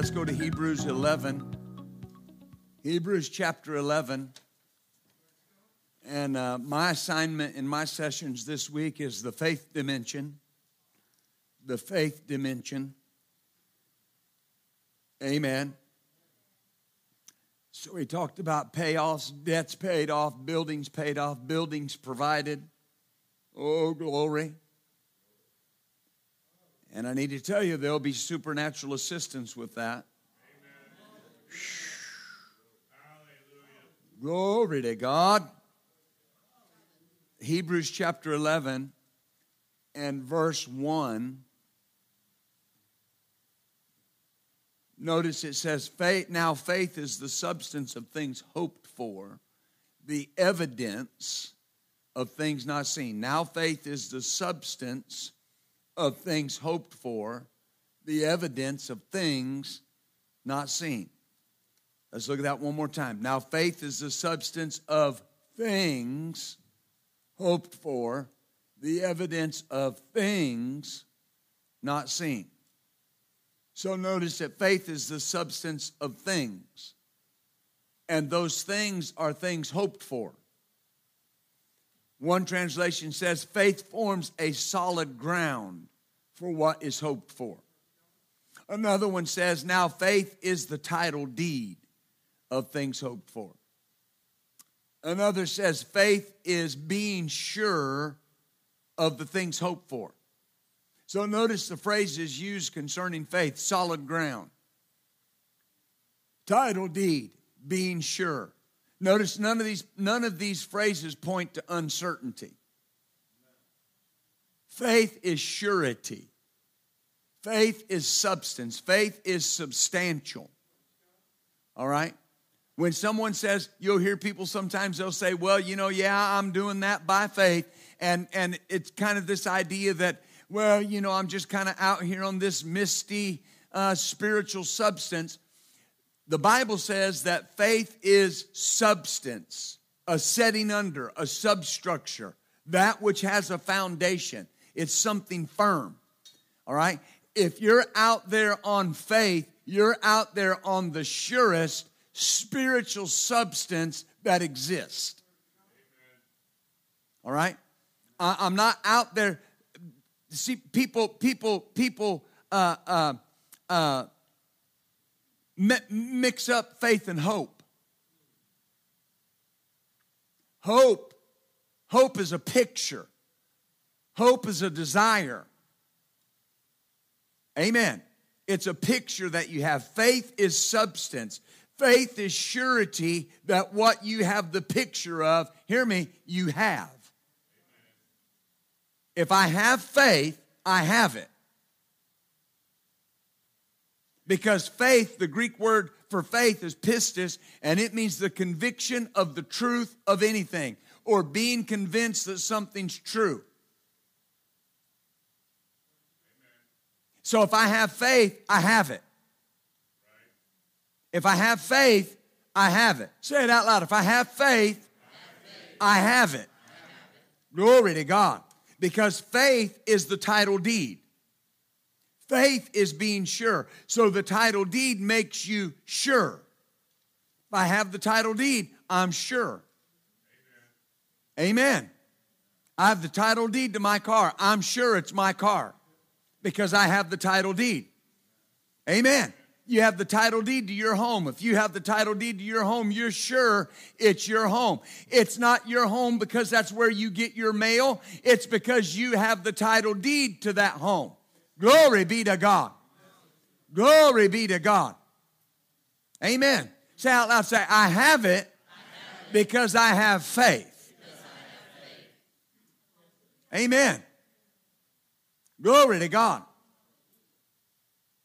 Let's go to Hebrews 11. Hebrews chapter 11. And uh, my assignment in my sessions this week is the faith dimension. The faith dimension. Amen. So we talked about payoffs, debts paid off, buildings paid off, buildings provided. Oh, glory. And I need to tell you, there'll be supernatural assistance with that. Glory to God. Hebrews chapter 11 and verse 1. Notice it says, faith, now faith is the substance of things hoped for, the evidence of things not seen. Now faith is the substance of things hoped for, the evidence of things not seen. Let's look at that one more time. Now, faith is the substance of things hoped for, the evidence of things not seen. So notice that faith is the substance of things, and those things are things hoped for. One translation says faith forms a solid ground for what is hoped for. Another one says, now faith is the title deed of things hoped for. Another says, faith is being sure of the things hoped for. So notice the phrases used concerning faith solid ground, title deed, being sure. Notice none of these, none of these phrases point to uncertainty. Faith is surety. Faith is substance. Faith is substantial. All right? When someone says, you'll hear people sometimes they'll say, well, you know, yeah, I'm doing that by faith. And, and it's kind of this idea that, well, you know, I'm just kind of out here on this misty uh, spiritual substance. The Bible says that faith is substance, a setting under, a substructure, that which has a foundation. It's something firm. All right? If you're out there on faith, you're out there on the surest spiritual substance that exists. All right? I'm not out there. See, people, people, people uh, uh, uh, mix up faith and hope. Hope, hope is a picture. Hope is a desire. Amen. It's a picture that you have. Faith is substance. Faith is surety that what you have the picture of, hear me, you have. If I have faith, I have it. Because faith, the Greek word for faith is pistis, and it means the conviction of the truth of anything or being convinced that something's true. So if I have faith, I have it. If I have faith, I have it. Say it out loud. If I have faith, I have it. Glory to God. Because faith is the title deed. Faith is being sure. So the title deed makes you sure. If I have the title deed, I'm sure. Amen. Amen. I have the title deed to my car. I'm sure it's my car because I have the title deed. Amen. You have the title deed to your home. If you have the title deed to your home, you're sure it's your home. It's not your home because that's where you get your mail. It's because you have the title deed to that home. Glory be to God. Glory be to God. Amen. Say out loud, say, I have it, because I have faith. Amen. Glory to God.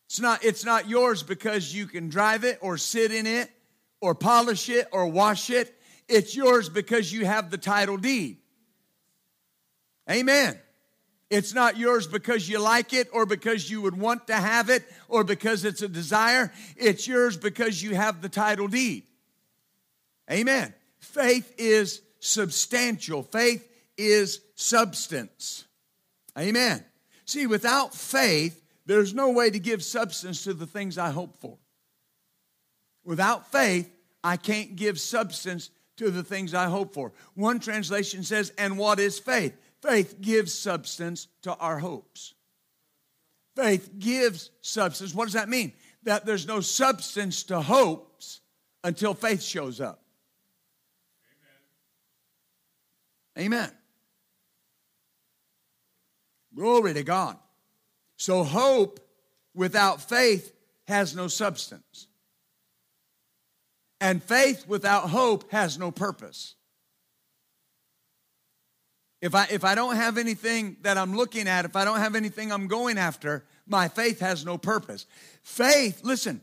It's not, it's not yours because you can drive it or sit in it or polish it or wash it. It's yours because you have the title deed. Amen. It's not yours because you like it or because you would want to have it or because it's a desire. It's yours because you have the title deed. Amen. Faith is substantial, faith is substance. Amen. See, without faith, there's no way to give substance to the things I hope for. Without faith, I can't give substance to the things I hope for. One translation says, And what is faith? Faith gives substance to our hopes. Faith gives substance. What does that mean? That there's no substance to hopes until faith shows up. Amen. Amen. Glory to God. So, hope without faith has no substance. And faith without hope has no purpose. If I, if I don't have anything that I'm looking at, if I don't have anything I'm going after, my faith has no purpose. Faith, listen,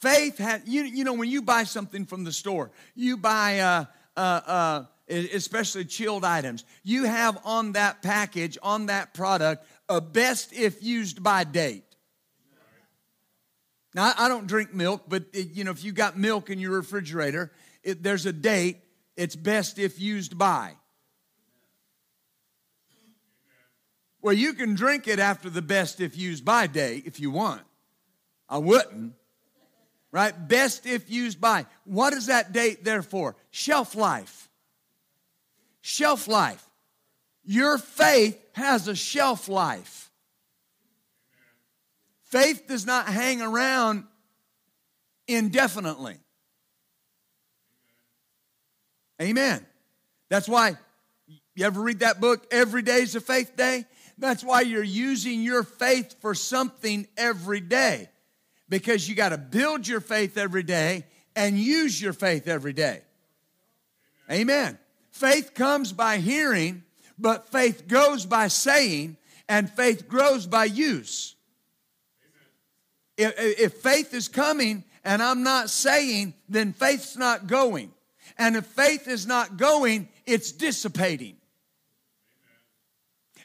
faith has, you, you know, when you buy something from the store, you buy, uh, uh, uh, especially chilled items, you have on that package, on that product, a best if used by date. Now, I don't drink milk, but it, you know, if you got milk in your refrigerator, it, there's a date. It's best if used by. Well, you can drink it after the best if used by day if you want. I wouldn't. Right? Best if used by. What is that date there for? Shelf life. Shelf life. Your faith has a shelf life. Faith does not hang around indefinitely. Amen. That's why you ever read that book, Every Day's a Faith Day? That's why you're using your faith for something every day. Because you got to build your faith every day and use your faith every day. Amen. Faith comes by hearing, but faith goes by saying, and faith grows by use. If, if faith is coming and I'm not saying, then faith's not going. And if faith is not going, it's dissipating.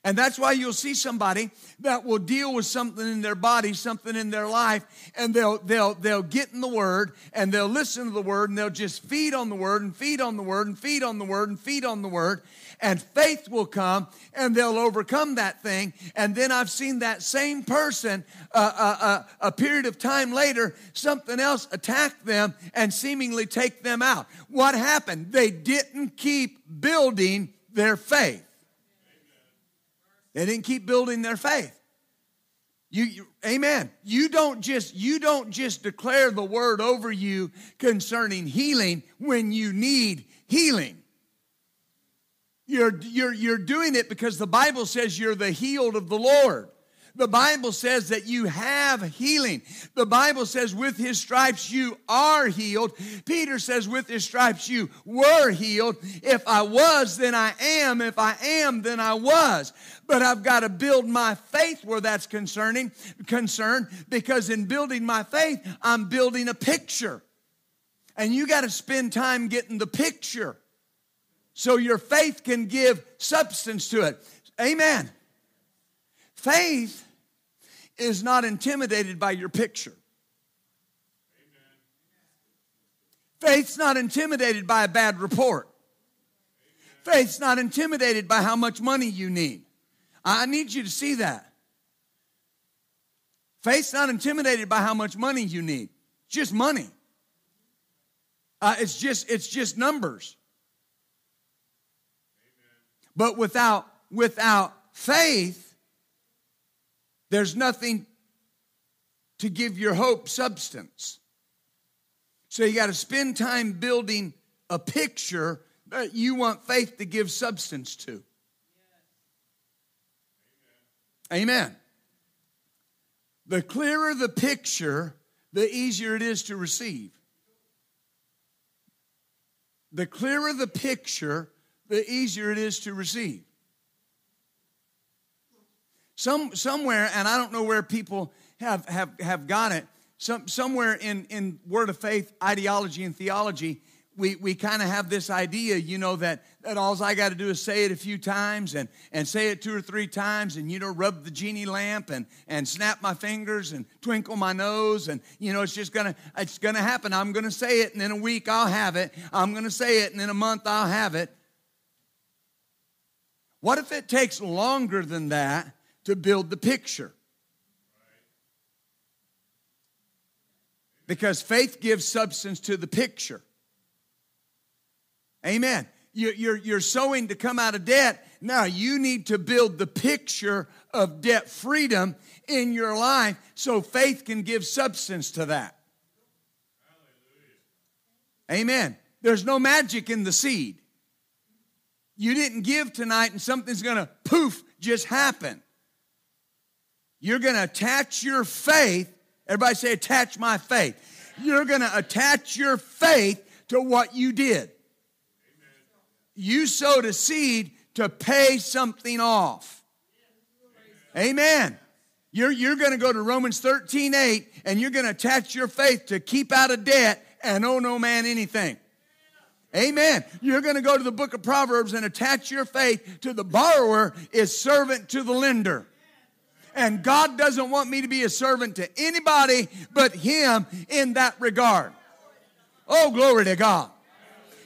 And that's why you'll see somebody that will deal with something in their body, something in their life, and they'll they'll they'll get in the word and they'll listen to the word and they'll just feed on the word and feed on the word and feed on the word and feed on the word and faith will come and they'll overcome that thing. And then I've seen that same person uh, uh, uh, a period of time later, something else attack them and seemingly take them out. What happened? They didn't keep building their faith. They didn't keep building their faith. You, you, amen. You don't just you don't just declare the word over you concerning healing when you need healing. You're, you're, you're doing it because the Bible says you're the healed of the Lord. The Bible says that you have healing. The Bible says with his stripes you are healed. Peter says with his stripes you were healed. If I was, then I am. If I am, then I was. But I've got to build my faith where that's concerning concerned because in building my faith, I'm building a picture. And you got to spend time getting the picture so your faith can give substance to it. Amen. Faith is not intimidated by your picture. Faith's not intimidated by a bad report. Faith's not intimidated by how much money you need. I need you to see that. Faith's not intimidated by how much money you need. It's just money. Uh, it's just it's just numbers. But without, without faith, there's nothing to give your hope substance. So you got to spend time building a picture that you want faith to give substance to. Amen. The clearer the picture, the easier it is to receive. The clearer the picture, the easier it is to receive. Some, somewhere, and I don't know where people have, have, have got it, some, somewhere in, in Word of Faith ideology and theology, we, we kind of have this idea, you know, that, that all I got to do is say it a few times and, and say it two or three times and, you know, rub the genie lamp and, and snap my fingers and twinkle my nose and, you know, it's just going to, it's going to happen. I'm going to say it and in a week I'll have it. I'm going to say it and in a month I'll have it. What if it takes longer than that to build the picture? Because faith gives substance to the picture. Amen. You're, you're sowing to come out of debt. Now you need to build the picture of debt freedom in your life so faith can give substance to that. Amen. There's no magic in the seed. You didn't give tonight and something's going to poof just happen. You're going to attach your faith. Everybody say, attach my faith. You're going to attach your faith to what you did you sowed a seed to pay something off. Amen. You're, you're going to go to Romans 13 8 and you're going to attach your faith to keep out of debt and owe no man anything. Amen. You're going to go to the book of Proverbs and attach your faith to the borrower is servant to the lender. And God doesn't want me to be a servant to anybody but Him in that regard. Oh, glory to God.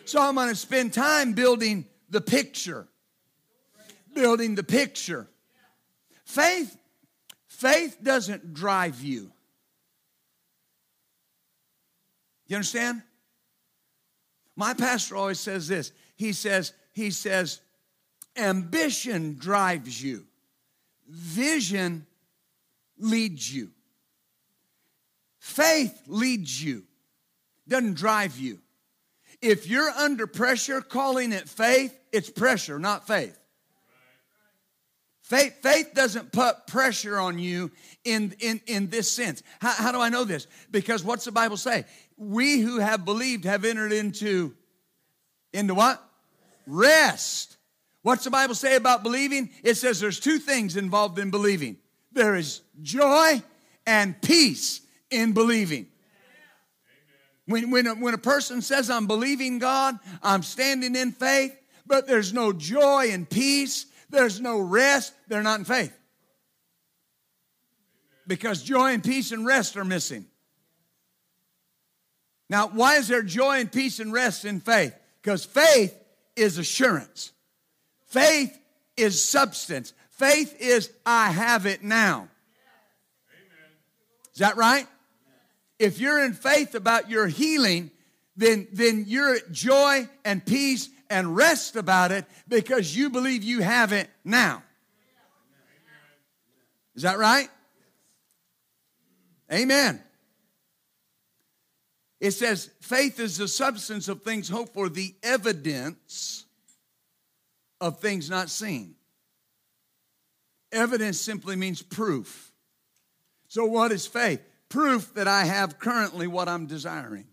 So I'm going to spend time building the picture. Building the picture. Faith, faith doesn't drive you. You understand? My pastor always says this. He says, he says, ambition drives you. Vision leads you. Faith leads you, doesn't drive you. If you're under pressure, calling it faith, it's pressure, not faith. Faith, faith doesn't put pressure on you in, in, in this sense. How, how do I know this? Because what's the Bible say? We who have believed have entered into, into what? Rest. What's the Bible say about believing? It says there's two things involved in believing. There is joy and peace in believing. When, when, a, when a person says, I'm believing God, I'm standing in faith, but there's no joy and peace, there's no rest, they're not in faith. Because joy and peace and rest are missing. Now, why is there joy and peace and rest in faith? Because faith is assurance, faith is substance, faith is, I have it now. Is that right? if you're in faith about your healing, then, then you're at joy and peace and rest about it because you believe you have it now. Is that right? Amen. It says, faith is the substance of things hoped for, the evidence of things not seen. Evidence simply means proof. So, what is faith? proof that I have currently what I'm desiring.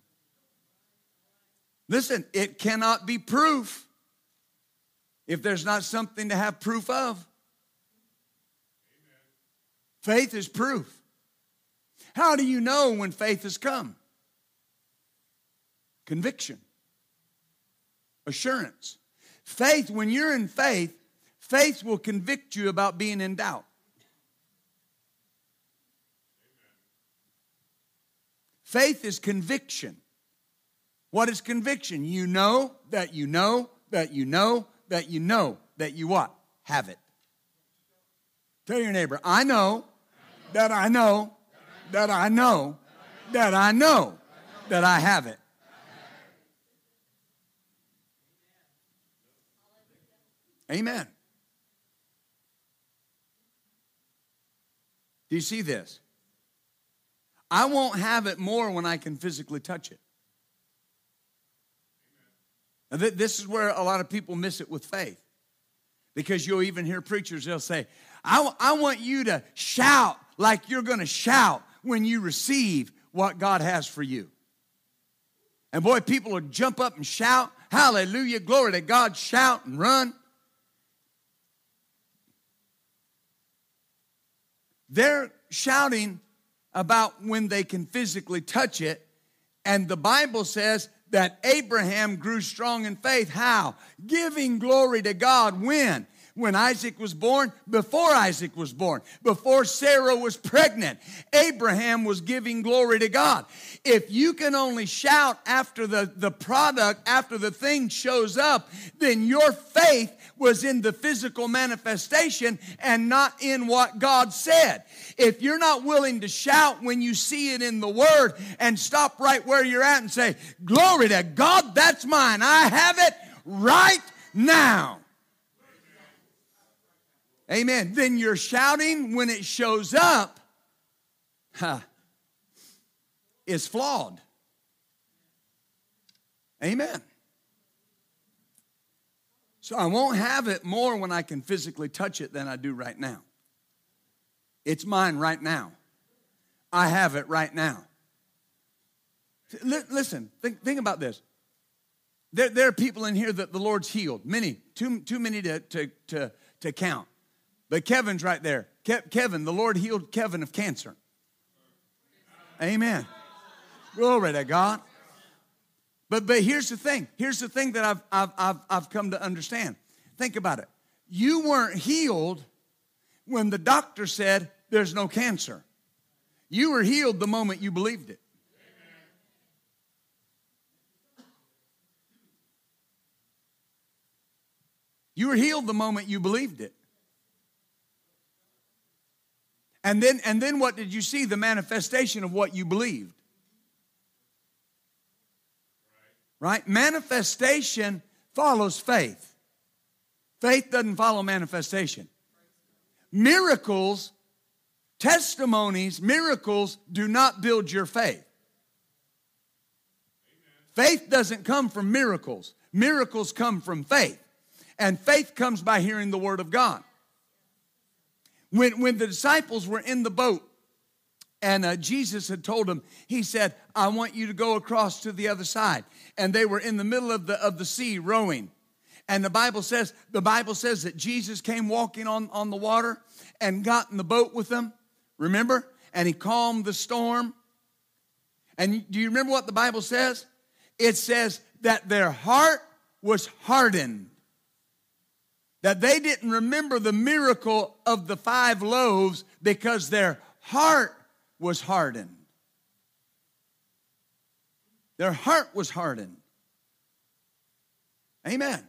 Listen, it cannot be proof if there's not something to have proof of. Faith is proof. How do you know when faith has come? Conviction, assurance. Faith, when you're in faith, faith will convict you about being in doubt. Faith is conviction. What is conviction? You know that you know that you know that you know that you what? Have it. Tell your neighbor, I know that I know that I know that I know that I have it. Amen. Do you see this? I won't have it more when I can physically touch it. This is where a lot of people miss it with faith. Because you'll even hear preachers, they'll say, I, I want you to shout like you're going to shout when you receive what God has for you. And boy, people will jump up and shout, Hallelujah, glory to God, shout and run. They're shouting about when they can physically touch it. And the Bible says that Abraham grew strong in faith. How? Giving glory to God. When? When Isaac was born, before Isaac was born, before Sarah was pregnant, Abraham was giving glory to God. If you can only shout after the, the product, after the thing shows up, then your faith was in the physical manifestation and not in what God said. If you're not willing to shout when you see it in the Word and stop right where you're at and say, Glory to God, that's mine. I have it right now. Amen. Then you're shouting when it shows up huh, is flawed. Amen. So I won't have it more when I can physically touch it than I do right now. It's mine right now. I have it right now. Listen, think, think about this. There, there are people in here that the Lord's healed. Many, too, too many to, to, to, to count. But Kevin's right there. Ke- Kevin, the Lord healed Kevin of cancer. Amen. Glory to God. But, but here's the thing. Here's the thing that I've, I've, I've, I've come to understand. Think about it. You weren't healed when the doctor said there's no cancer. You were healed the moment you believed it. You were healed the moment you believed it. And then and then what did you see? The manifestation of what you believed. Right? Manifestation follows faith. Faith doesn't follow manifestation. Miracles, testimonies, miracles do not build your faith. Faith doesn't come from miracles. Miracles come from faith. And faith comes by hearing the word of God. When, when the disciples were in the boat and uh, Jesus had told him, He said, I want you to go across to the other side. And they were in the middle of the, of the sea rowing. And the Bible says, the Bible says that Jesus came walking on, on the water and got in the boat with them. Remember? And he calmed the storm. And do you remember what the Bible says? It says that their heart was hardened. That they didn't remember the miracle of the five loaves because their heart was hardened. Their heart was hardened. Amen.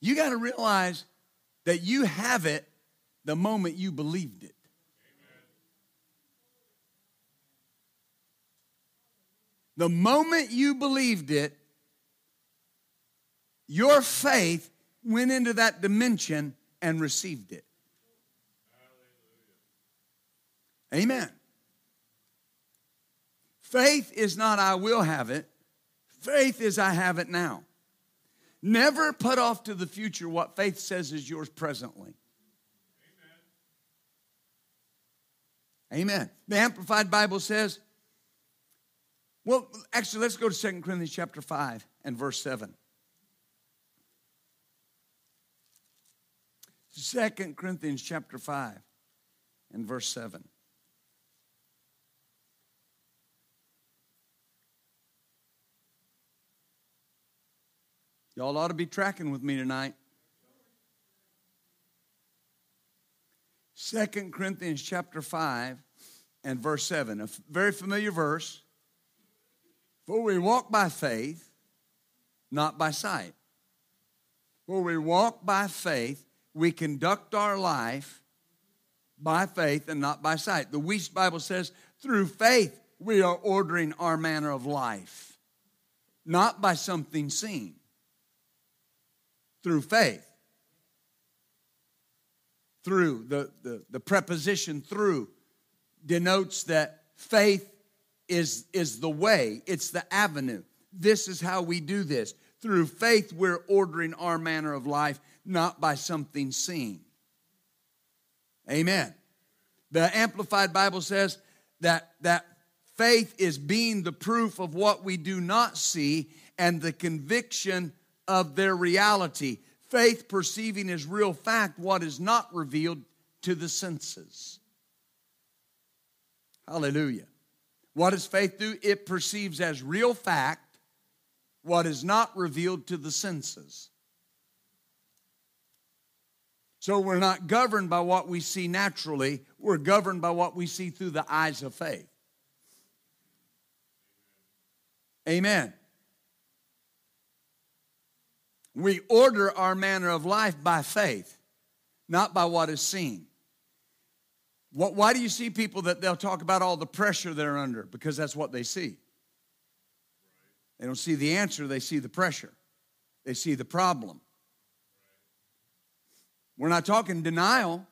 You got to realize that you have it the moment you believed it. The moment you believed it, your faith went into that dimension and received it. Amen. Faith is not I will have it. Faith is I have it now. Never put off to the future what faith says is yours presently. Amen. Amen. The Amplified Bible says, well, actually, let's go to 2 Corinthians chapter 5 and verse 7. Second Corinthians chapter 5 and verse 7. Y'all ought to be tracking with me tonight. Second Corinthians chapter 5 and verse 7, a very familiar verse. For we walk by faith, not by sight. For we walk by faith, we conduct our life by faith and not by sight. The Wuest Bible says, through faith we are ordering our manner of life, not by something seen. Through faith. Through, the, the, the preposition through denotes that faith is, is the way, it's the avenue. This is how we do this. Through faith, we're ordering our manner of life not by something seen. Amen. The Amplified Bible says that, that faith is being the proof of what we do not see and the conviction of their reality. Faith perceiving as real fact what is not revealed to the senses. Hallelujah. What does faith do? It perceives as real fact what is not revealed to the senses. So we're not governed by what we see naturally, we're governed by what we see through the eyes of faith. Amen. We order our manner of life by faith, not by what is seen. Why do you see people that they'll talk about all the pressure they're under? Because that's what they see. They don't see the answer, they see the pressure, they see the problem. We're not talking denial,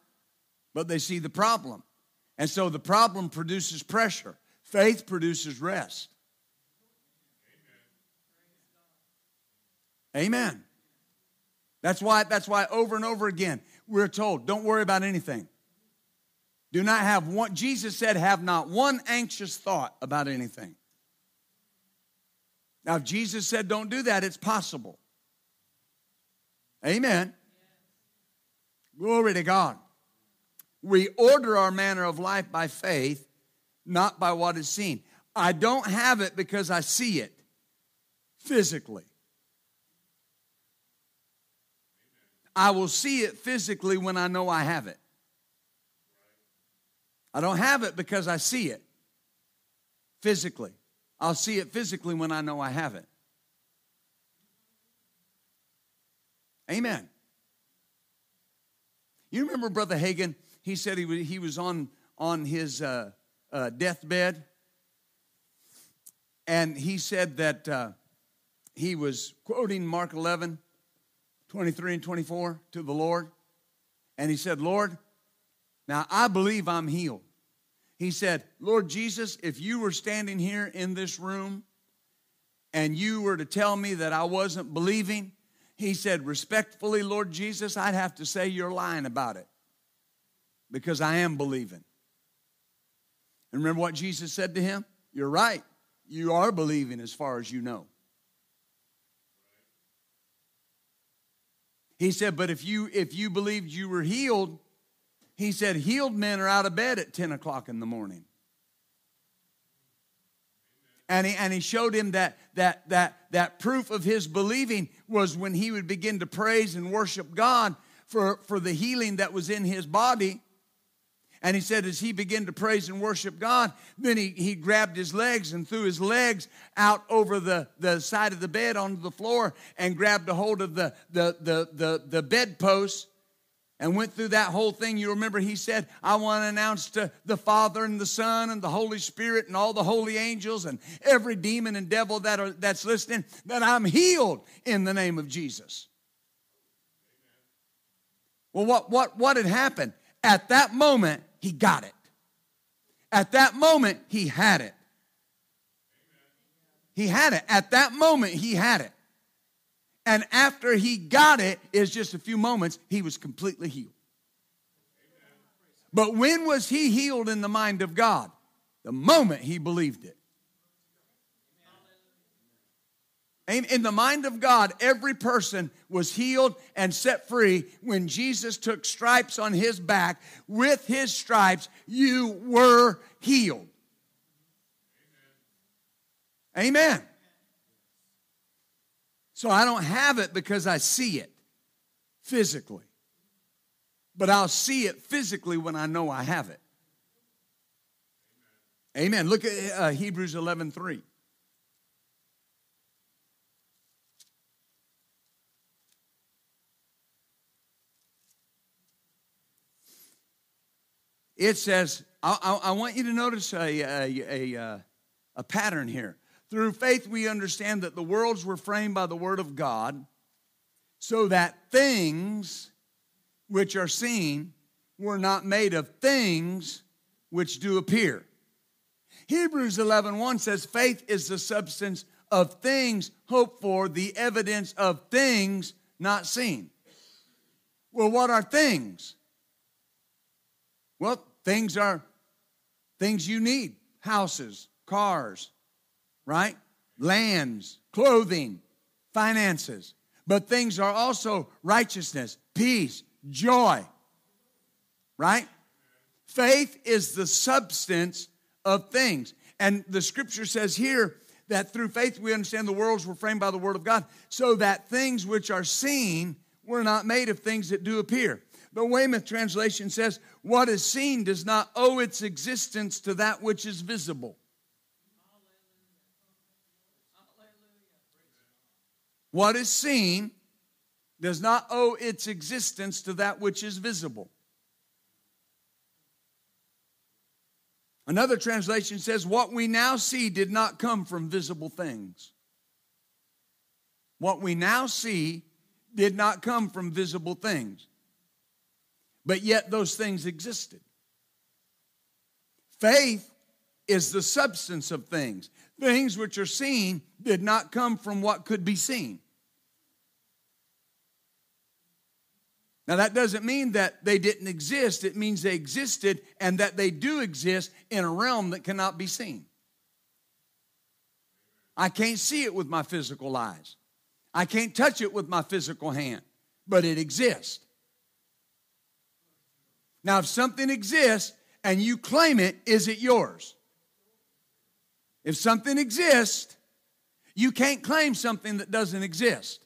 but they see the problem. And so the problem produces pressure, faith produces rest. Amen. That's why, that's why over and over again we're told don't worry about anything. Do not have one, Jesus said, have not one anxious thought about anything. Now, if Jesus said don't do that, it's possible. Amen. Glory to God. We order our manner of life by faith, not by what is seen. I don't have it because I see it physically. I will see it physically when I know I have it. I don't have it because I see it physically. I'll see it physically when I know I have it. Amen. You remember Brother Hagin? He said he was, he was on, on his uh, uh, deathbed. And he said that uh, he was quoting Mark 11, 23 and 24 to the Lord. And he said, Lord, now I believe I'm healed. He said, Lord Jesus, if you were standing here in this room and you were to tell me that I wasn't believing, he said, respectfully, Lord Jesus, I'd have to say you're lying about it because I am believing. And remember what Jesus said to him? You're right. You are believing as far as you know. He said, but if you if you believed you were healed, he said, healed men are out of bed at 10 o'clock in the morning. And he, and he showed him that, that, that, that proof of his believing was when he would begin to praise and worship God for, for the healing that was in his body. And he said, as he began to praise and worship God, then he, he grabbed his legs and threw his legs out over the, the side of the bed onto the floor and grabbed a hold of the, the, the, the, the bedpost and went through that whole thing. You remember he said, I want to announce to the Father and the Son and the Holy Spirit and all the holy angels and every demon and devil that are, that's listening that I'm healed in the name of Jesus. Well, what, what, what had happened? At that moment, he got it. At that moment, he had it. He had it. At that moment, he had it. And after he got it, is just a few moments, he was completely healed. But when was he healed in the mind of God? The moment he believed it. In the mind of God, every person was healed and set free when Jesus took stripes on his back. With his stripes, you were healed. Amen. So I don't have it because I see it physically. But I'll see it physically when I know I have it. Amen. Look at uh, Hebrews 11 3. It says, I, I, I, want you to notice a, a, a, uh, a pattern here. Through faith, we understand that the worlds were framed by the Word of God, so that things which are seen were not made of things which do appear. Hebrews 11 1 says, Faith is the substance of things hoped for, the evidence of things not seen. Well, what are things? Well, things are things you need houses, cars, right? Lands, clothing, finances. but things are also righteousness, peace, joy. Right? Faith is the substance of things. And the scripture says here that through faith we understand the worlds were framed by the word of God, so that things which are seen were not made of things that do appear. The Weymouth translation says, What is seen does not owe its existence to that which is visible. What is seen does not owe its existence to that which is visible. Another translation says, What we now see did not come from visible things. What we now see did not come from visible things, but yet those things existed. Faith is the substance of things. Things which are seen did not come from what could be seen. Now, that doesn't mean that they didn't exist. It means they existed and that they do exist in a realm that cannot be seen. I can't see it with my physical eyes, I can't touch it with my physical hand, but it exists. Now, if something exists and you claim it, is it yours? If something exists, you can't claim something that doesn't exist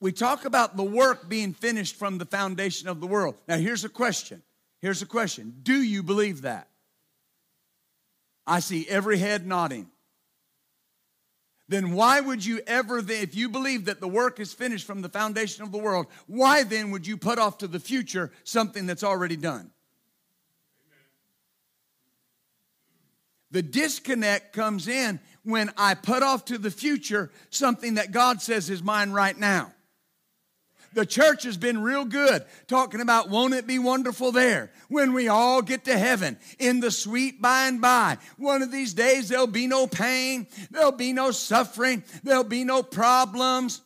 we talk about the work being finished from the foundation of the world. Now, here's a question. Here's a question Do you believe that? I see every head nodding. Then why would you ever, if you believe that the work is finished from the foundation of the world, why then would you put off to the future something that's already done? The disconnect comes in when I put off to the future something that God says is mine right now. The church has been real good talking about won't it be wonderful there when we all get to heaven in the sweet by and by. One of these days there'll be no pain, there'll be no suffering, there'll be no problems.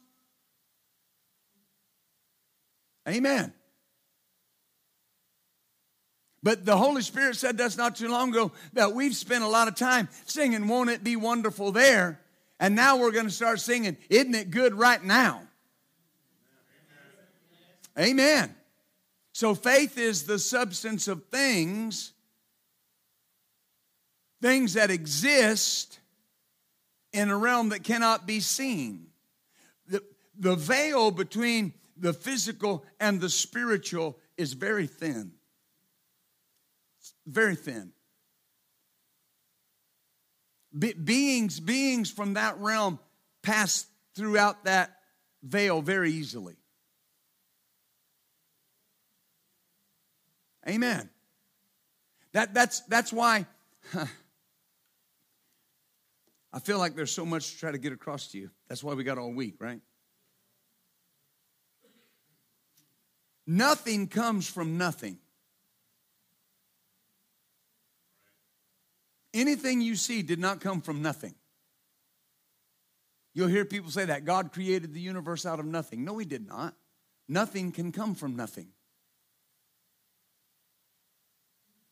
Amen. But the Holy Spirit said that's not too long ago that we've spent a lot of time singing, Won't It Be Wonderful There? And now we're going to start singing, Isn't It Good Right Now? Amen. So faith is the substance of things, things that exist in a realm that cannot be seen. The, the veil between the physical and the spiritual is very thin. Very thin. Be- beings, beings from that realm pass throughout that veil very easily. Amen. That, that's, that's why huh, I feel like there's so much to try to get across to you. That's why we got all week, right? Nothing comes from nothing. Anything you see did not come from nothing. You'll hear people say that God created the universe out of nothing. No, He did not. Nothing can come from nothing.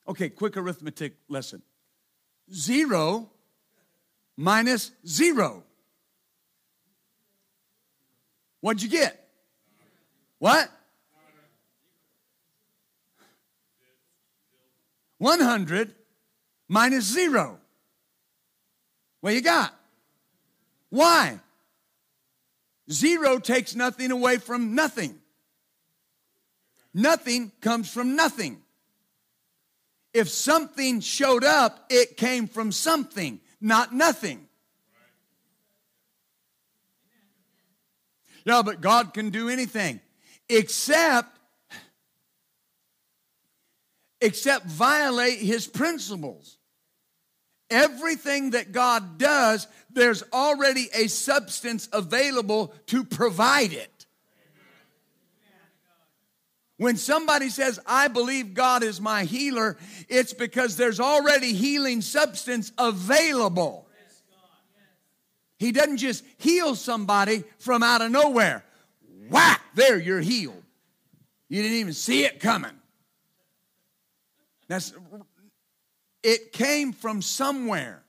Okay, quick arithmetic lesson. Zero minus zero. What'd you get? What? 100 minus zero. What you got? Why? Zero takes nothing away from nothing. Nothing comes from nothing. If something showed up, it came from something, not nothing. Yeah, but God can do anything except except violate his principles. Everything that God does, there's already a substance available to provide it. When somebody says, I believe God is my healer, it's because there's already healing substance available. He doesn't just heal somebody from out of nowhere. Whack, there, you're healed. You didn't even see it coming. That's, it came from somewhere.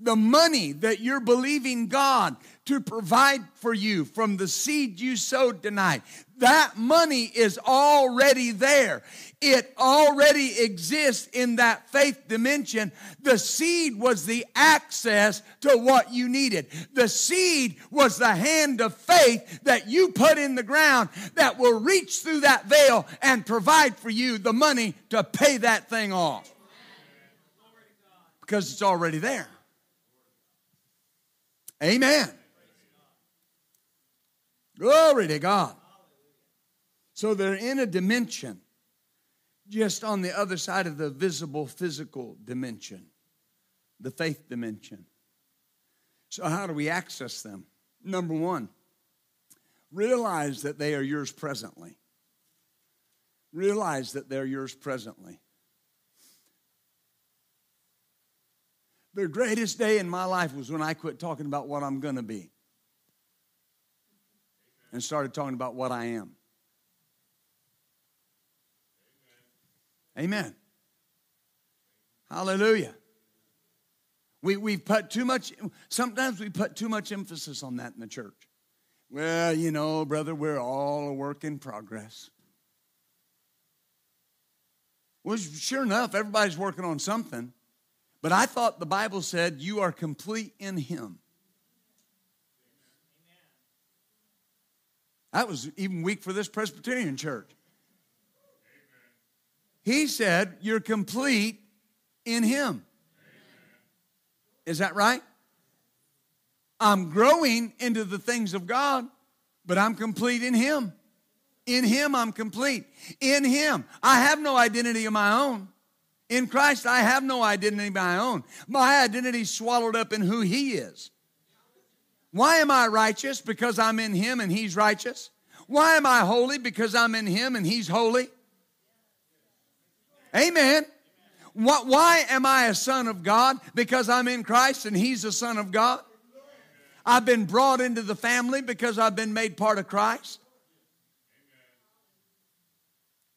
the money that you're believing God to provide for you from the seed you sowed tonight, that money is already there. It already exists in that faith dimension. The seed was the access to what you needed. The seed was the hand of faith that you put in the ground that will reach through that veil and provide for you the money to pay that thing off. Because it's already there. Amen. Glory to God. So they're in a dimension just on the other side of the visible physical dimension, the faith dimension. So, how do we access them? Number one, realize that they are yours presently. Realize that they're yours presently. The greatest day in my life was when I quit talking about what I'm going to be and started talking about what I am. Amen. Hallelujah. We, we put too much, sometimes we put too much emphasis on that in the church. Well, you know, brother, we're all a work in progress. Well, sure enough, everybody's working on something. But I thought the Bible said you are complete in Him. That was even weak for this Presbyterian church. He said, You're complete in Him. Is that right? I'm growing into the things of God, but I'm complete in Him. In Him, I'm complete. In Him, I have no identity of my own. In Christ, I have no identity of my own. My identity is swallowed up in who He is. Why am I righteous? Because I'm in Him and He's righteous. Why am I holy? Because I'm in Him and He's holy. Amen. Why am I a son of God? Because I'm in Christ and He's a son of God. I've been brought into the family because I've been made part of Christ.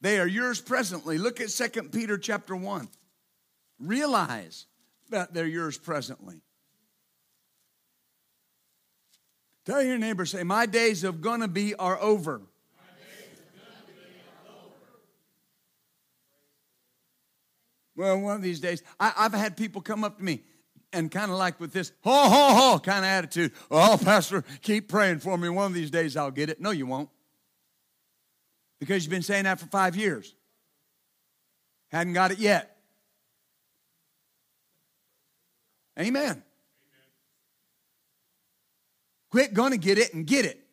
They are yours presently. Look at 2 Peter chapter 1. Realize that they're yours presently. Tell your neighbor, say, My days of gonna be are over. Well, one of these days, I, have had people come up to me and kind of like with this ho, ho, ho kind of attitude. Oh, Pastor, keep praying for me. One of these days I'll get it. No, you won't. Because you've been saying that for five years. Hadn't got it yet. Amen. Quit going to get it and get it.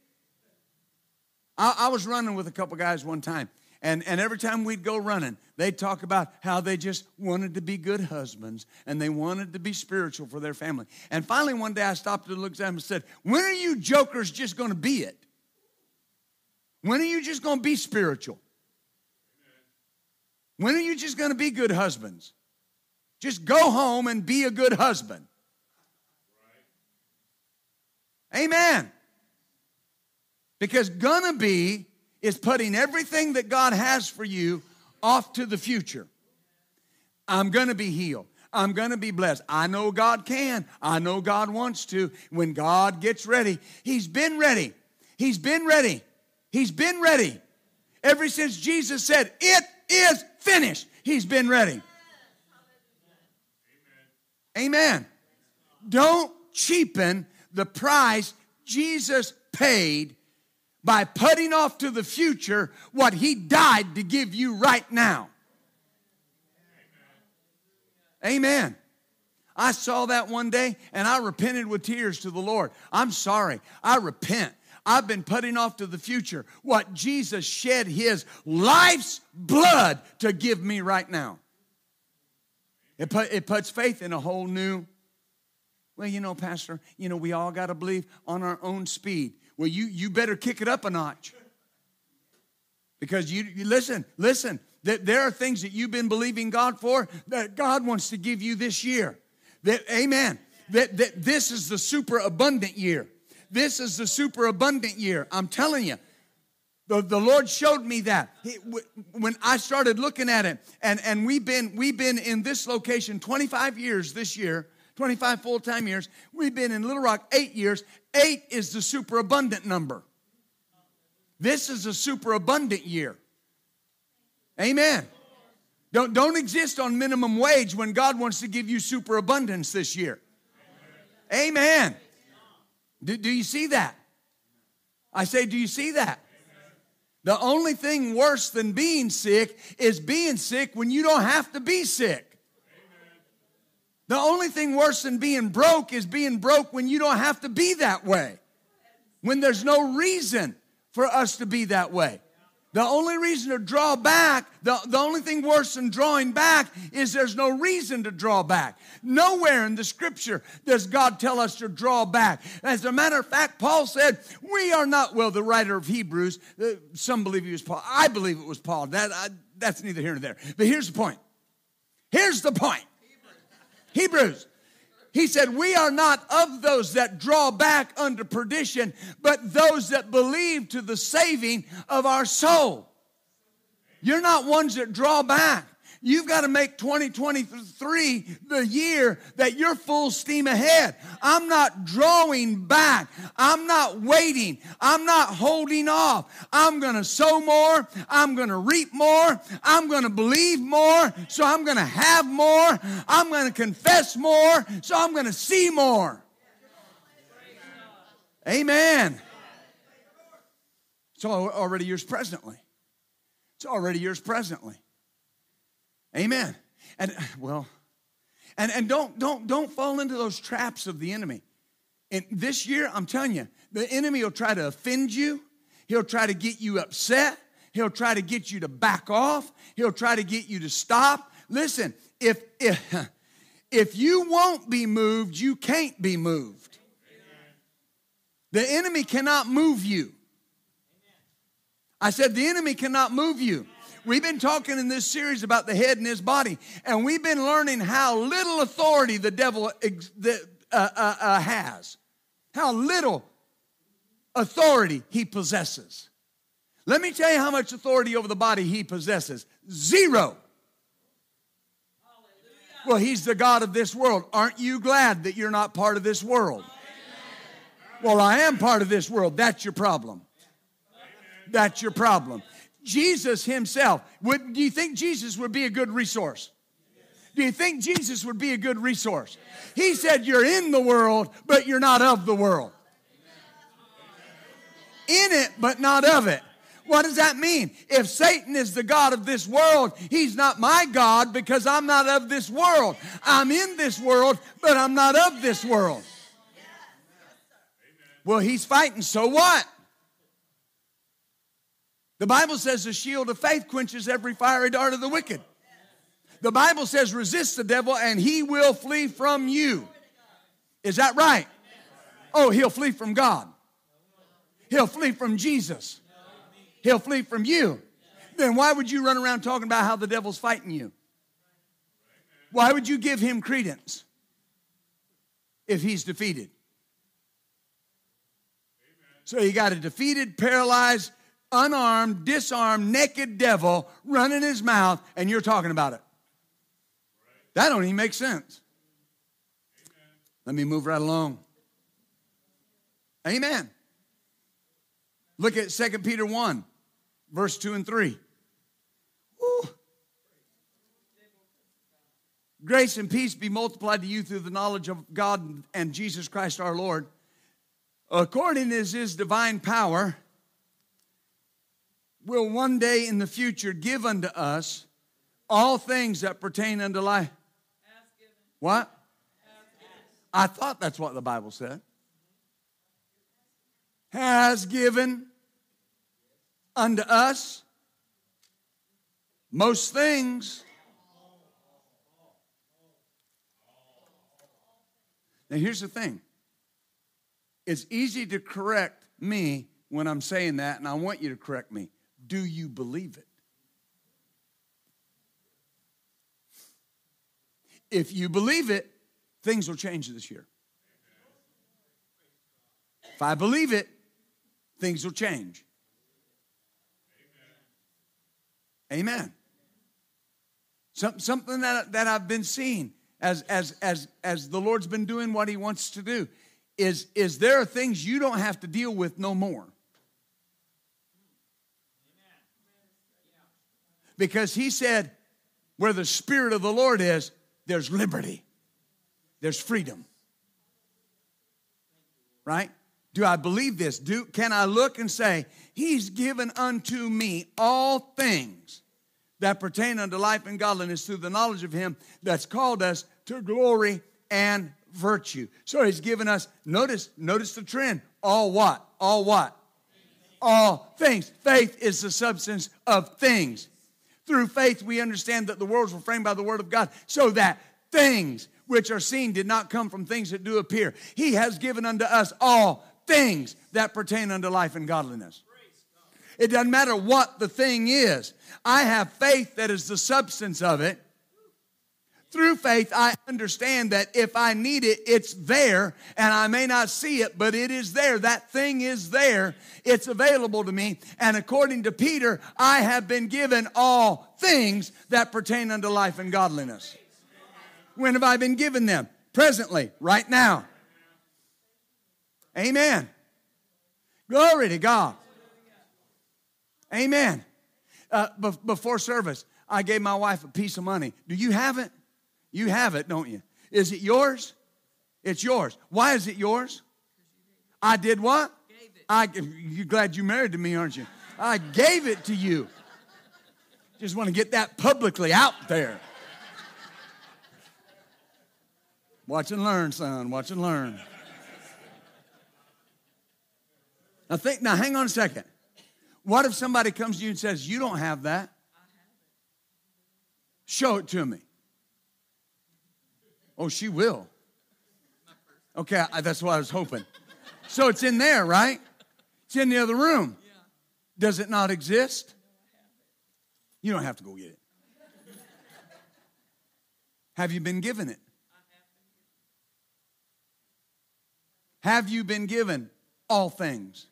I, I was running with a couple guys one time and, and every time we'd go running, they'd talk about how they just wanted to be good husbands and they wanted to be spiritual for their family. And finally, one day I stopped and looked at them and said, When are you jokers just going to be it? When are you just going to be spiritual? When are you just going to be good husbands? Just go home and be a good husband. Amen. Because gonna be is putting everything that God has for you off to the future. I'm to be healed. I'm to be blessed. I know God can. I know God wants to. When God gets ready, He's been ready. He's been ready. He's been ready. Ever since Jesus said, It is finished, He's been ready. Amen. Don't cheapen the price Jesus paid by putting off to the future what he died to give you right now. Amen. I saw that one day and I repented with tears to the Lord. I'm sorry. I repent. I've been putting off to the future what Jesus shed his life's blood to give me right now. It, put, it puts faith in a whole new. Well, you know, Pastor, you know, we all got to believe on our own speed. Well, you, you better kick it up a notch. Because you, you listen, listen, that there are things that you've been believing God for that God wants to give you this year. That, amen. That, that this is the super abundant year. This is the super abundant year. I'm telling you. The, the Lord showed me that he, when I started looking at it, and, and we've been we've been in this location 25 years this year, 25 full time years. We've been in Little Rock eight years. Eight is the superabundant number. This is a superabundant year. Amen. Don't, don't exist on minimum wage when God wants to give you superabundance this year. Amen. Do, do you see that? I say, do you see that? The only thing worse than being sick is being sick when you don't have to be sick. The only thing worse than being broke is being broke when you don't have to be that way. When there's no reason for us to be that way. The only reason to draw back, the, the only thing worse than drawing back is there's no reason to draw back. Nowhere in the scripture does God tell us to draw back. As a matter of fact, Paul said, We are not, well, the writer of Hebrews, uh, some believe he was Paul. I believe it was Paul. That, I, that's neither here nor there. But here's the point. Here's the point. Hebrews. He said, We are not of those that draw back unto perdition, but those that believe to the saving of our soul. You're not ones that draw back. You've got to make 2023 the year that you're full steam ahead. I'm not drawing back. I'm not waiting. I'm not holding off. I'm going to sow more. I'm going to reap more. I'm going to believe more. So I'm going to have more. I'm going to confess more. So I'm going to see more. Amen. It's already yours presently. It's already yours presently. Amen. And well, and, and don't don't don't fall into those traps of the enemy. And this year, I'm telling you, the enemy will try to offend you. He'll try to get you upset. He'll try to get you to back off. He'll try to get you to stop. Listen, if if if you won't be moved, you can't be moved. The enemy cannot move you. I said the enemy cannot move you. We've been talking in this series about the head and his body, and we've been learning how little authority the devil uh, uh, uh, has, how little authority he possesses. Let me tell you how much authority over the body he possesses zero. Well, he's the God of this world. Aren't you glad that you're not part of this world? Well, I am part of this world. That's your problem. That's your problem. Jesus himself, would, do you think Jesus would be a good resource? Do you think Jesus would be a good resource? He said, You're in the world, but you're not of the world. In it, but not of it. What does that mean? If Satan is the God of this world, he's not my God because I'm not of this world. I'm in this world, but I'm not of this world. Well, he's fighting, so what? The Bible says the shield of faith quenches every fiery dart of the wicked. The Bible says resist the devil and he will flee from you. Is that right? Oh, he'll flee from God. He'll flee from Jesus. He'll flee from you. Then why would you run around talking about how the devil's fighting you? Why would you give him credence if he's defeated? So you got a defeated, paralyzed, unarmed, disarmed, naked devil running his mouth, and you're talking about it. That don't even make sense. Let me move right along. Amen. Look at 2 Peter 1, verse 2 and 3. Ooh. Grace and peace be multiplied to you through the knowledge of God and Jesus Christ our Lord, according as his divine power will one day in the future give unto us all things that pertain unto life. What? I thought that's what the Bible said. Has given unto us most things. Now, here's the thing it's easy to correct me when I'm saying that, and I want you to correct me. Do you believe it? If you believe it, things will change this year. If I believe it, things will change. Amen. Some, something that, that I've been seeing as as as as the Lord's been doing what He wants to do, is is there are things you don't have to deal with no more. Because He said, where the Spirit of the Lord is, there's liberty, there's freedom. Right? Do I believe this? Do can I look and say, He's given unto me all things that pertain unto life and godliness through the knowledge of Him that's called us to glory and virtue. So He's given us, notice, notice the trend. All what? All what? All things. Faith is the substance of things. Through faith, we understand that the worlds were framed by the word of God, so that things which are seen did not come from things that do appear. He has given unto us all things that pertain unto life and godliness. It doesn't matter what the thing is. I have faith that is the substance of it. Through faith, I understand that if I need it, it's there, and I may not see it, but it is there. That thing is there. It's available to me. And according to Peter, I have been given all things that pertain unto life and godliness. When have I been given them? Presently, right now. Amen. Glory to God. Amen. Uh, be- before service, I gave my wife a piece of money. Do you have it? You have it, don't you? Is it yours? It's yours. Why is it yours? I did what? I, you're glad you married to me, aren't you? I gave it to you. Just want to get that publicly out there. Watch and learn, son. Watch and learn. Now think now hang on a second. What if somebody comes to you and says, You don't have that? Show it to me. Oh, she will. Okay, that's what I was hoping. So it's in there, right? It's in the other room. Does it not exist? You don't have to go get it. Have you been given it? Have you been given all things?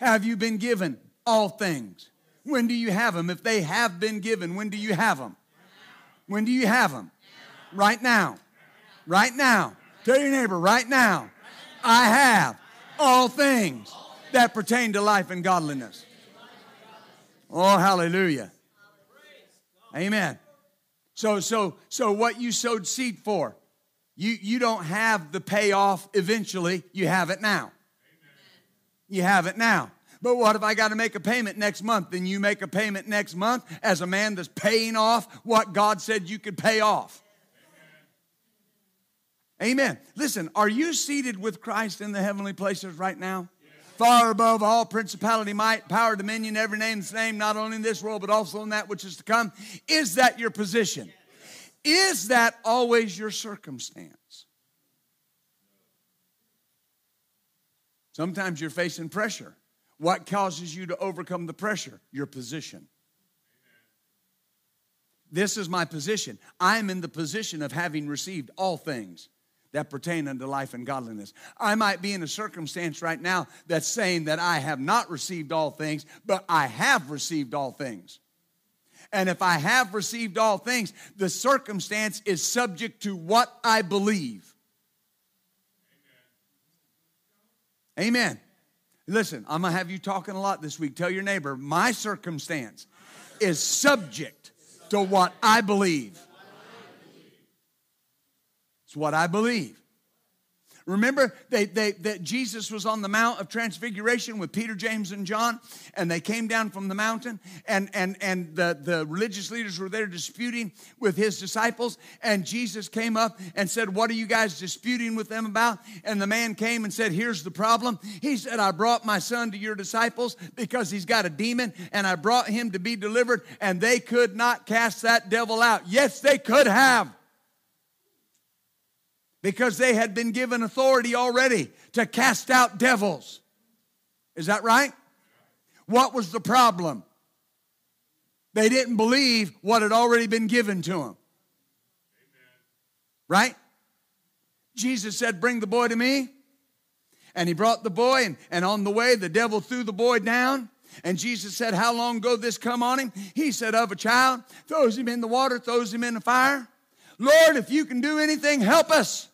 Have you been given all things? When do you have them? If they have been given, when do you have them? When do you have them? Right now. Right now. Tell your neighbor, right now. I have all things that pertain to life and godliness. Oh, hallelujah. Amen. So, so, so what you sowed seed for, you, you don't have the payoff eventually. You have it now. You have it now. But what if I got to make a payment next month? Then you make a payment next month as a man that's paying off what God said you could pay off. Amen. Listen, are you seated with Christ in the heavenly places right now? Far above all principality, might, power, dominion, every name's name not only in this world, but also in that which is to come. Is that your position? Is that always your circumstance? Sometimes you're facing pressure. What causes you to overcome the pressure? Your position. This is my position. I am in the position of having received all things that pertain unto life and godliness. I might be in a circumstance right now that's saying that I have not received all things, but I have received all things. And if I have received all things, the circumstance is subject to what I believe. Amen. Amen. Listen, I'm going to have you talking a lot this week. Tell your neighbor, my circumstance is subject to what I believe. It's what I believe. Remember they, they, that Jesus was on the Mount of Transfiguration with Peter, James, and John, and they came down from the mountain, and, and, and the, the religious leaders were there disputing with his disciples, and Jesus came up and said, What are you guys disputing with them about? And the man came and said, Here's the problem. He said, I brought my son to your disciples because he's got a demon, and I brought him to be delivered, and they could not cast that devil out. Yes, they could have because they had been given authority already to cast out devils. Is that right? What was the problem? They didn't believe what had already been given to them. Right? Jesus said, Bring the boy to me. And he brought the boy, and, and on the way, the devil threw the boy down. And Jesus said, How long ago this come on him? He said, Of a child, throws him in the water, throws him in the fire. Lord, if you can do anything, help us.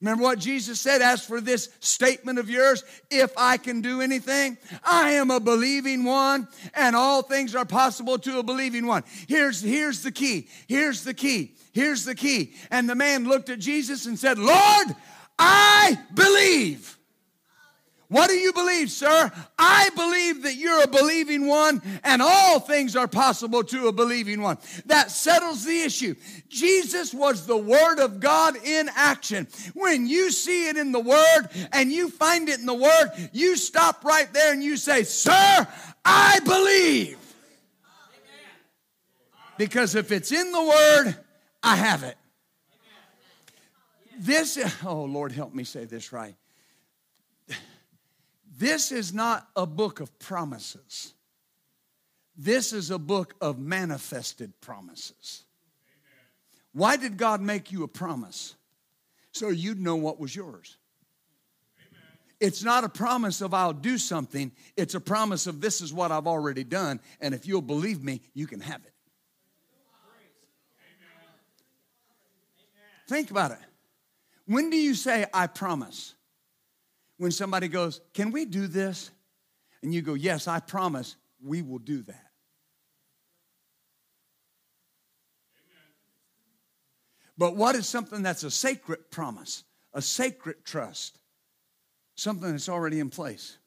Remember what Jesus said? As for this statement of yours, if I can do anything, I am a believing one, and all things are possible to a believing one. Here's, here's the key. Here's the key. Here's the key. And the man looked at Jesus and said, Lord, I believe. What do you believe, sir? I believe that you're a believing one and all things are possible to a believing one. That settles the issue. Jesus was the Word of God in action. When you see it in the Word and you find it in the Word, you stop right there and you say, Sir, I believe. Because if it's in the Word, I have it. This, oh Lord, help me say this right. This is not a book of promises. This is a book of manifested promises. Why did God make you a promise? So you'd know what was yours. It's not a promise of I'll do something, it's a promise of this is what I've already done, and if you'll believe me, you can have it. Think about it. When do you say, I promise? When somebody goes, Can we do this? And you go, Yes, I promise we will do that. But what is something that's a sacred promise, a sacred trust, something that's already in place?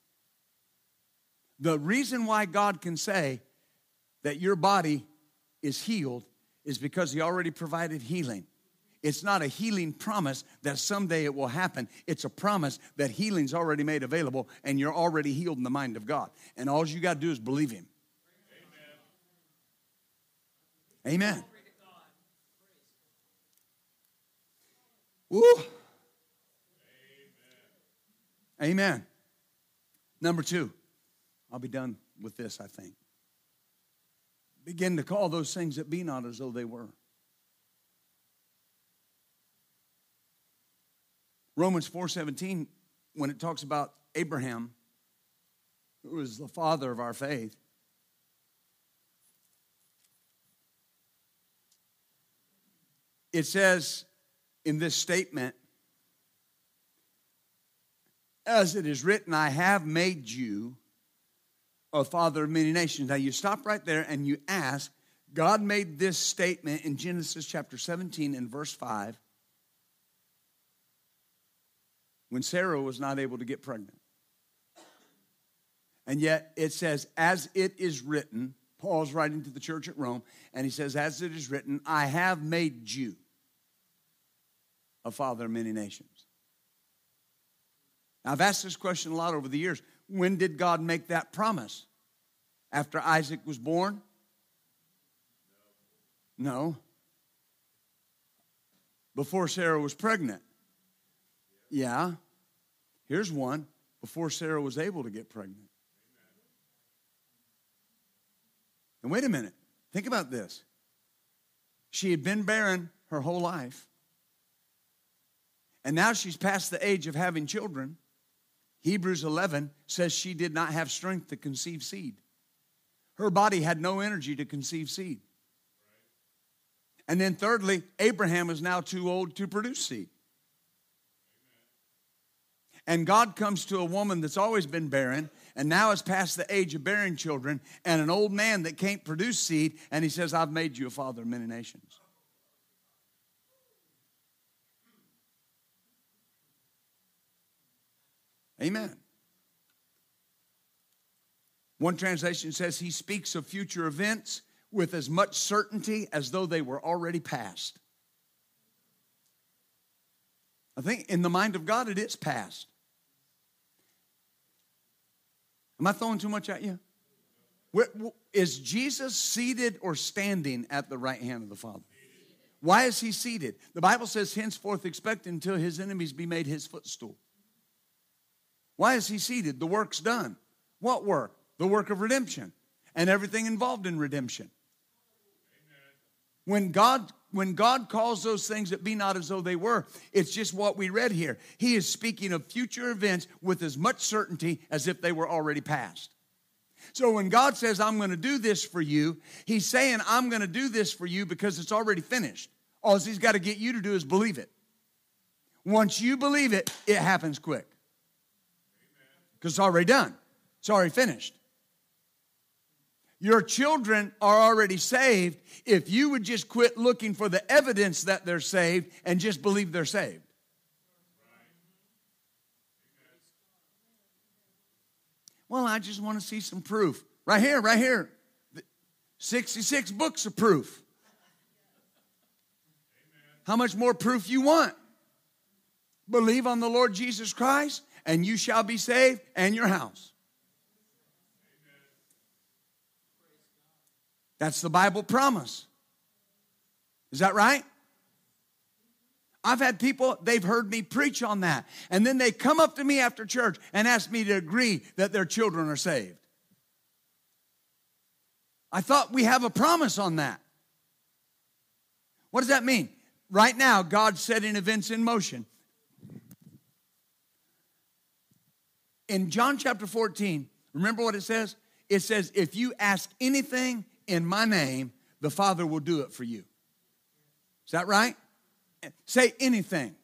The reason why God can say that your body is healed is because He already provided healing. It's not a healing promise that someday it will happen. It's a promise that healing's already made available and you're already healed in the mind of God. And all you got to do is believe Him. Amen. Amen. Woo. Amen. Amen. Number two, I'll be done with this, I think. Begin to call those things that be not as though they were. Romans 4:17 when it talks about Abraham who was the father of our faith. It says in this statement as it is written I have made you a father of many nations. Now you stop right there and you ask God made this statement in Genesis chapter 17 and verse 5 when Sarah was not able to get pregnant. And yet it says, as it is written, Paul's writing to the church at Rome, and he says, as it is written, I have made you a father of many nations. Now, I've asked this question a lot over the years. When did God make that promise? After Isaac was born? No. Before Sarah was pregnant? Yeah. Here's one before Sarah was able to get pregnant. And wait a minute. Think about this. She had been barren her whole life. And now she's past the age of having children. Hebrews 11 says she did not have strength to conceive seed. Her body had no energy to conceive seed. And then, thirdly, Abraham is now too old to produce seed. And God comes to a woman that's always been barren and now is past the age of bearing children and an old man that can't produce seed, and he says, I've made you a father of many nations. Amen. One translation says he speaks of future events with as much certainty as though they were already past. I think in the mind of God, it is past. Am I throwing too much at you? Where, is Jesus seated or standing at the right hand of the Father? Why is he seated? The Bible says, henceforth expect until his enemies be made his footstool. Why is he seated? The work's done. What work? The work of redemption and everything involved in redemption. When God when God calls those things that be not as though they were, it's just what we read here. He is speaking of future events with as much certainty as if they were already past. So when God says, I'm going to do this for you, He's saying, I'm going to do this for you because it's already finished. All he's got to get you to do is believe it. Once you believe it, it happens quick. Because it's already done, it's already finished. Your children are already saved if you would just quit looking for the evidence that they're saved and just believe they're saved. Well, I just want to see some proof. Right here, right here. 66 books of proof. How much more proof you want? Believe on the Lord Jesus Christ, and you shall be saved and your house. That's the Bible promise. Is that right? I've had people, they've heard me preach on that. And then they come up to me after church and ask me to agree that their children are saved. I thought we have a promise on that. What does that mean? Right now, God's setting events in motion. In John chapter 14, remember what it says? It says, If you ask anything in my name, the Father will do it for you. Is that right? Say anything. anything.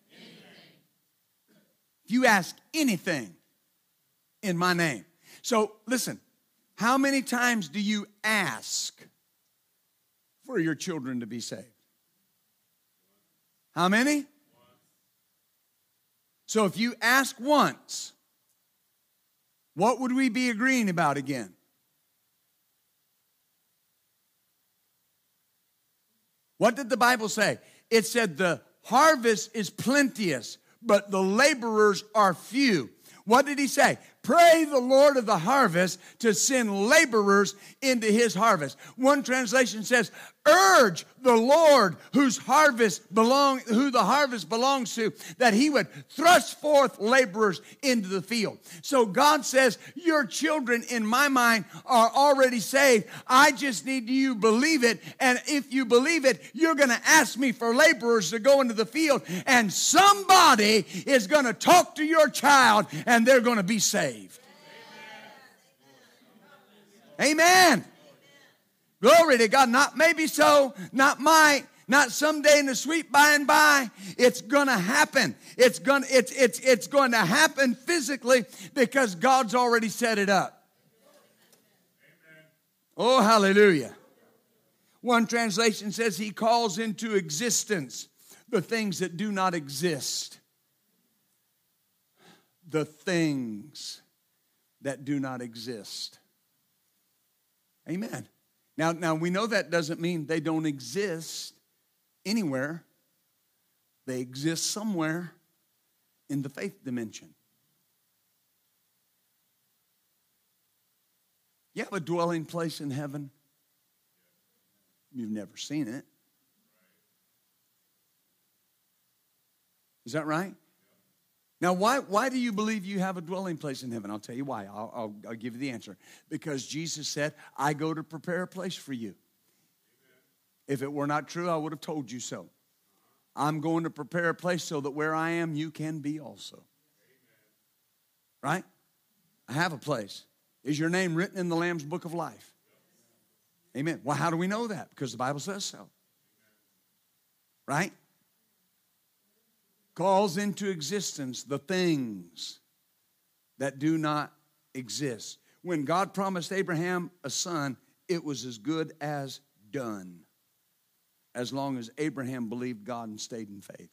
If you ask anything in my name. So listen, how many times do you ask for your children to be saved? How many? So if you ask once, what would we be agreeing about again? What did the Bible say? It said the harvest is plenteous, but the laborers are few. What did he say? Pray the Lord of the harvest to send laborers into his harvest. One translation says, urge the Lord whose harvest belong, who the harvest belongs to, that he would thrust forth laborers into the field. So God says, Your children, in my mind, are already saved. I just need you believe it. And if you believe it, you're going to ask me for laborers to go into the field, and somebody is going to talk to your child, and they're going to be saved. Amen. Glory to God. Not maybe so, not might, not someday in the sweet by and by. It's gonna happen. It's gonna, it's, it's, it's going to happen physically because God's already set it up. Oh, hallelujah. One translation says he calls into existence the things that do not exist. The things that do not exist. Amen. Now, now we know that doesn't mean they don't exist anywhere. They exist somewhere in the faith dimension. You have a dwelling place in heaven. You've never seen it. Is that right? Now, why, why do you believe you have a dwelling place in heaven? I'll tell you why. I'll, I'll, I'll give you the answer. Because Jesus said, I go to prepare a place for you. If it were not true, I would have told you so. I'm going to prepare a place so that where I am, you can be also. Right? I have a place. Is your name written in the Lamb's book of life? Amen. Well, how do we know that? Because the Bible says so. Right? Calls into existence the things that do not exist. When God promised Abraham a son, it was as good as done as long as Abraham believed God and stayed in faith.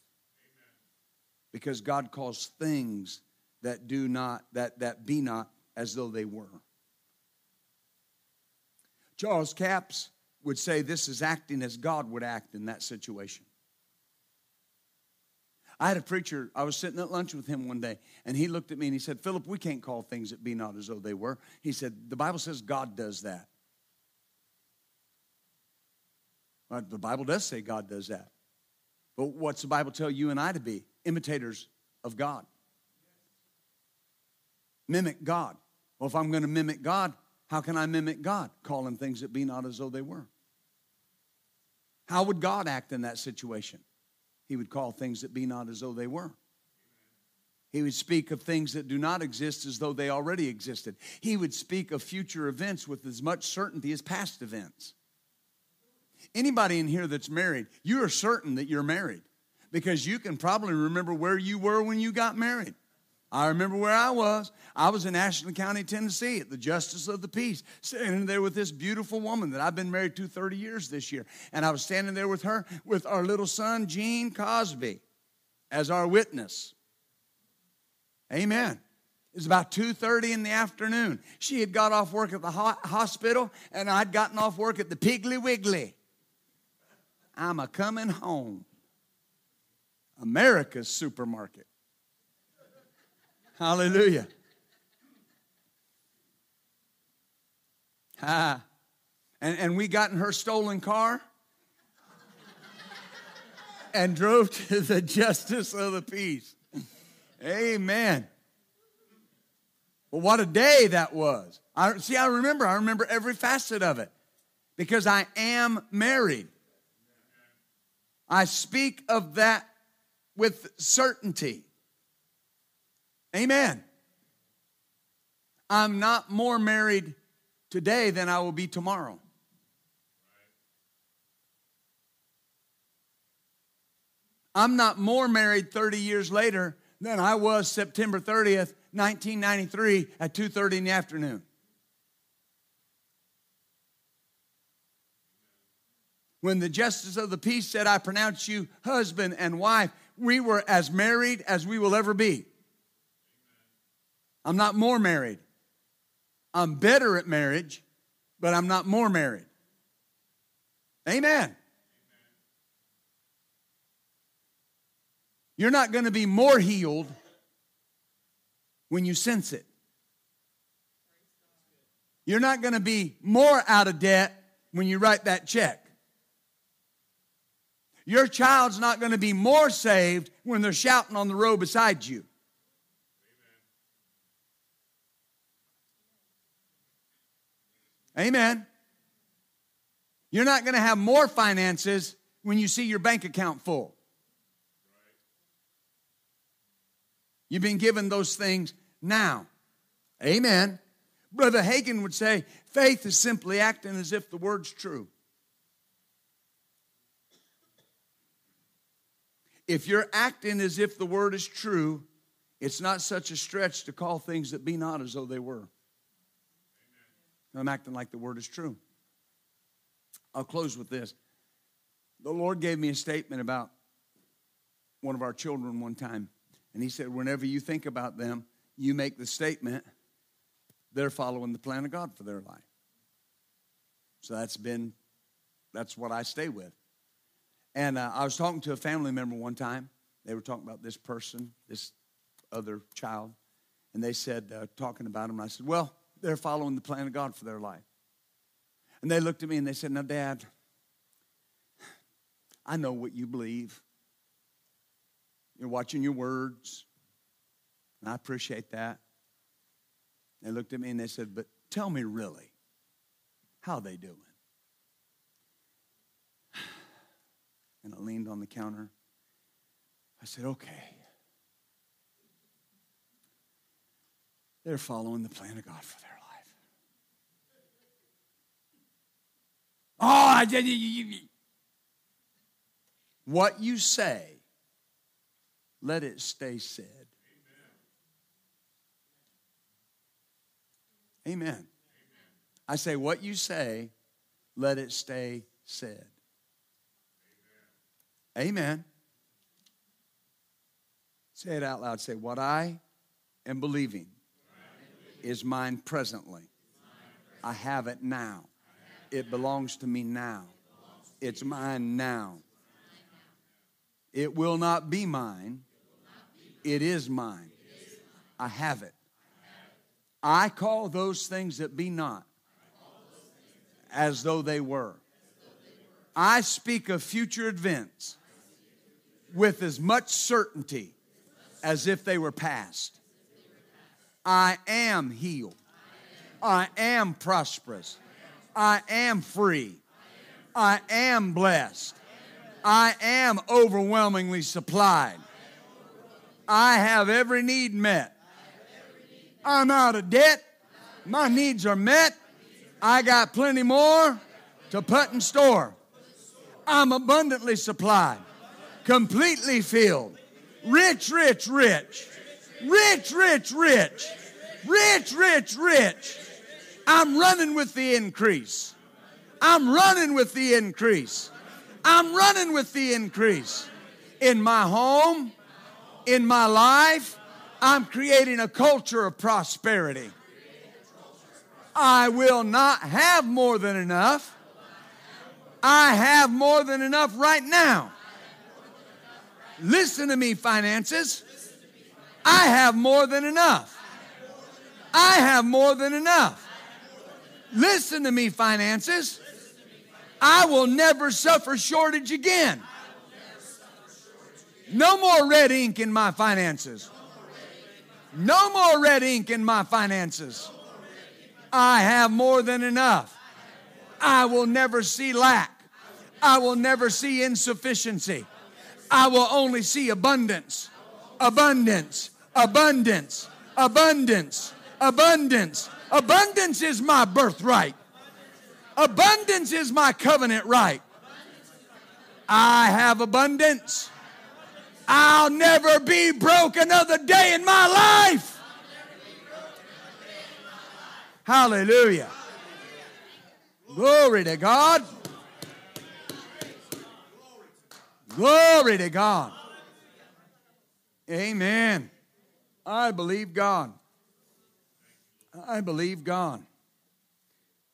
Because God calls things that do not, that, that be not as though they were. Charles Capps would say this is acting as God would act in that situation. I had a preacher, I was sitting at lunch with him one day, and he looked at me and he said, Philip, we can't call things that be not as though they were. He said, The Bible says God does that. Well, the Bible does say God does that. But what's the Bible tell you and I to be? Imitators of God. Mimic God. Well, if I'm going to mimic God, how can I mimic God? Calling things that be not as though they were. How would God act in that situation? He would call things that be not as though they were. He would speak of things that do not exist as though they already existed. He would speak of future events with as much certainty as past events. Anybody in here that's married, you are certain that you're married because you can probably remember where you were when you got married. I remember where I was. I was in Ashland County, Tennessee, at the Justice of the Peace, standing there with this beautiful woman that I've been married to 30 years this year. And I was standing there with her, with our little son, Gene Cosby, as our witness. Amen. It was about 2.30 in the afternoon. She had got off work at the ho- hospital, and I'd gotten off work at the Piggly Wiggly. I'm a coming home. America's supermarket. Hallelujah. Ah. And, and we got in her stolen car and drove to the justice of the peace. Amen. Well, what a day that was. I, see, I remember. I remember every facet of it because I am married. I speak of that with certainty. Amen. I'm not more married today than I will be tomorrow. I'm not more married 30 years later than I was September 30th, 1993 at 2:30 in the afternoon. When the justice of the peace said, I pronounce you husband and wife, we were as married as we will ever be. I'm not more married. I'm better at marriage, but I'm not more married. Amen. You're not going to be more healed when you sense it. You're not going to be more out of debt when you write that check. Your child's not going to be more saved when they're shouting on the road beside you. Amen. You're not going to have more finances when you see your bank account full. You've been given those things now. Amen. Brother Hagin would say faith is simply acting as if the word's true. If you're acting as if the word is true, it's not such a stretch to call things that be not as though they were. I'm acting like the word is true. I'll close with this. The Lord gave me a statement about one of our children one time. And He said, whenever you think about them, you make the statement, they're following the plan of God for their life. So that's been, that's what I stay with. And uh, I was talking to a family member one time. They were talking about this person, this other child. And they said, uh, talking about him, I said, well, they're following the plan of God for their life. And they looked at me and they said, Now, Dad, I know what you believe. You're watching your words. And I appreciate that. They looked at me and they said, But tell me really, how they doing? And I leaned on the counter. I said, Okay. They're following the plan of God for their life. Oh, I did. What you say, let it stay said. Amen. Amen. I say, what you say, let it stay said. Amen. Amen. Say it out loud. Say, what I am believing is mine presently. I have it now. It belongs to me now. It's mine now. It will not be mine. It is mine. I have it. I call those things that be not as though they were. I speak of future events with as much certainty as if they were past. I am healed. I am prosperous. I am free. I am blessed. I am overwhelmingly supplied. I have every need met. I'm out of debt. My needs are met. I got plenty more to put in store. I'm abundantly supplied, completely filled, rich, rich, rich, rich, rich, rich, rich, rich, rich. I'm running with the increase. I'm running with the increase. I'm running with the increase. In my home, in my life, I'm creating a culture of prosperity. I will not have more than enough. I have more than enough right now. Listen to me, finances. I have more than enough. I have more than enough. Listen to me, finances. I will never suffer shortage again. No more red ink in my finances. No more red ink in my finances. I have more than enough. I will never see lack. I will never see insufficiency. I will only see abundance. Abundance. Abundance. Abundance. Abundance. Abundance is my birthright. Abundance is my covenant right. I have abundance. I'll never be broke another day in my life. Hallelujah. Glory to God. Glory to God. Amen. I believe God. I believe God.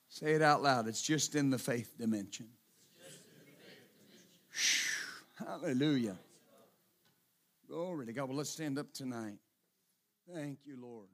Say it out loud. It's just in the faith dimension. Hallelujah. Glory to God. Well, let's stand up tonight. Thank you, Lord.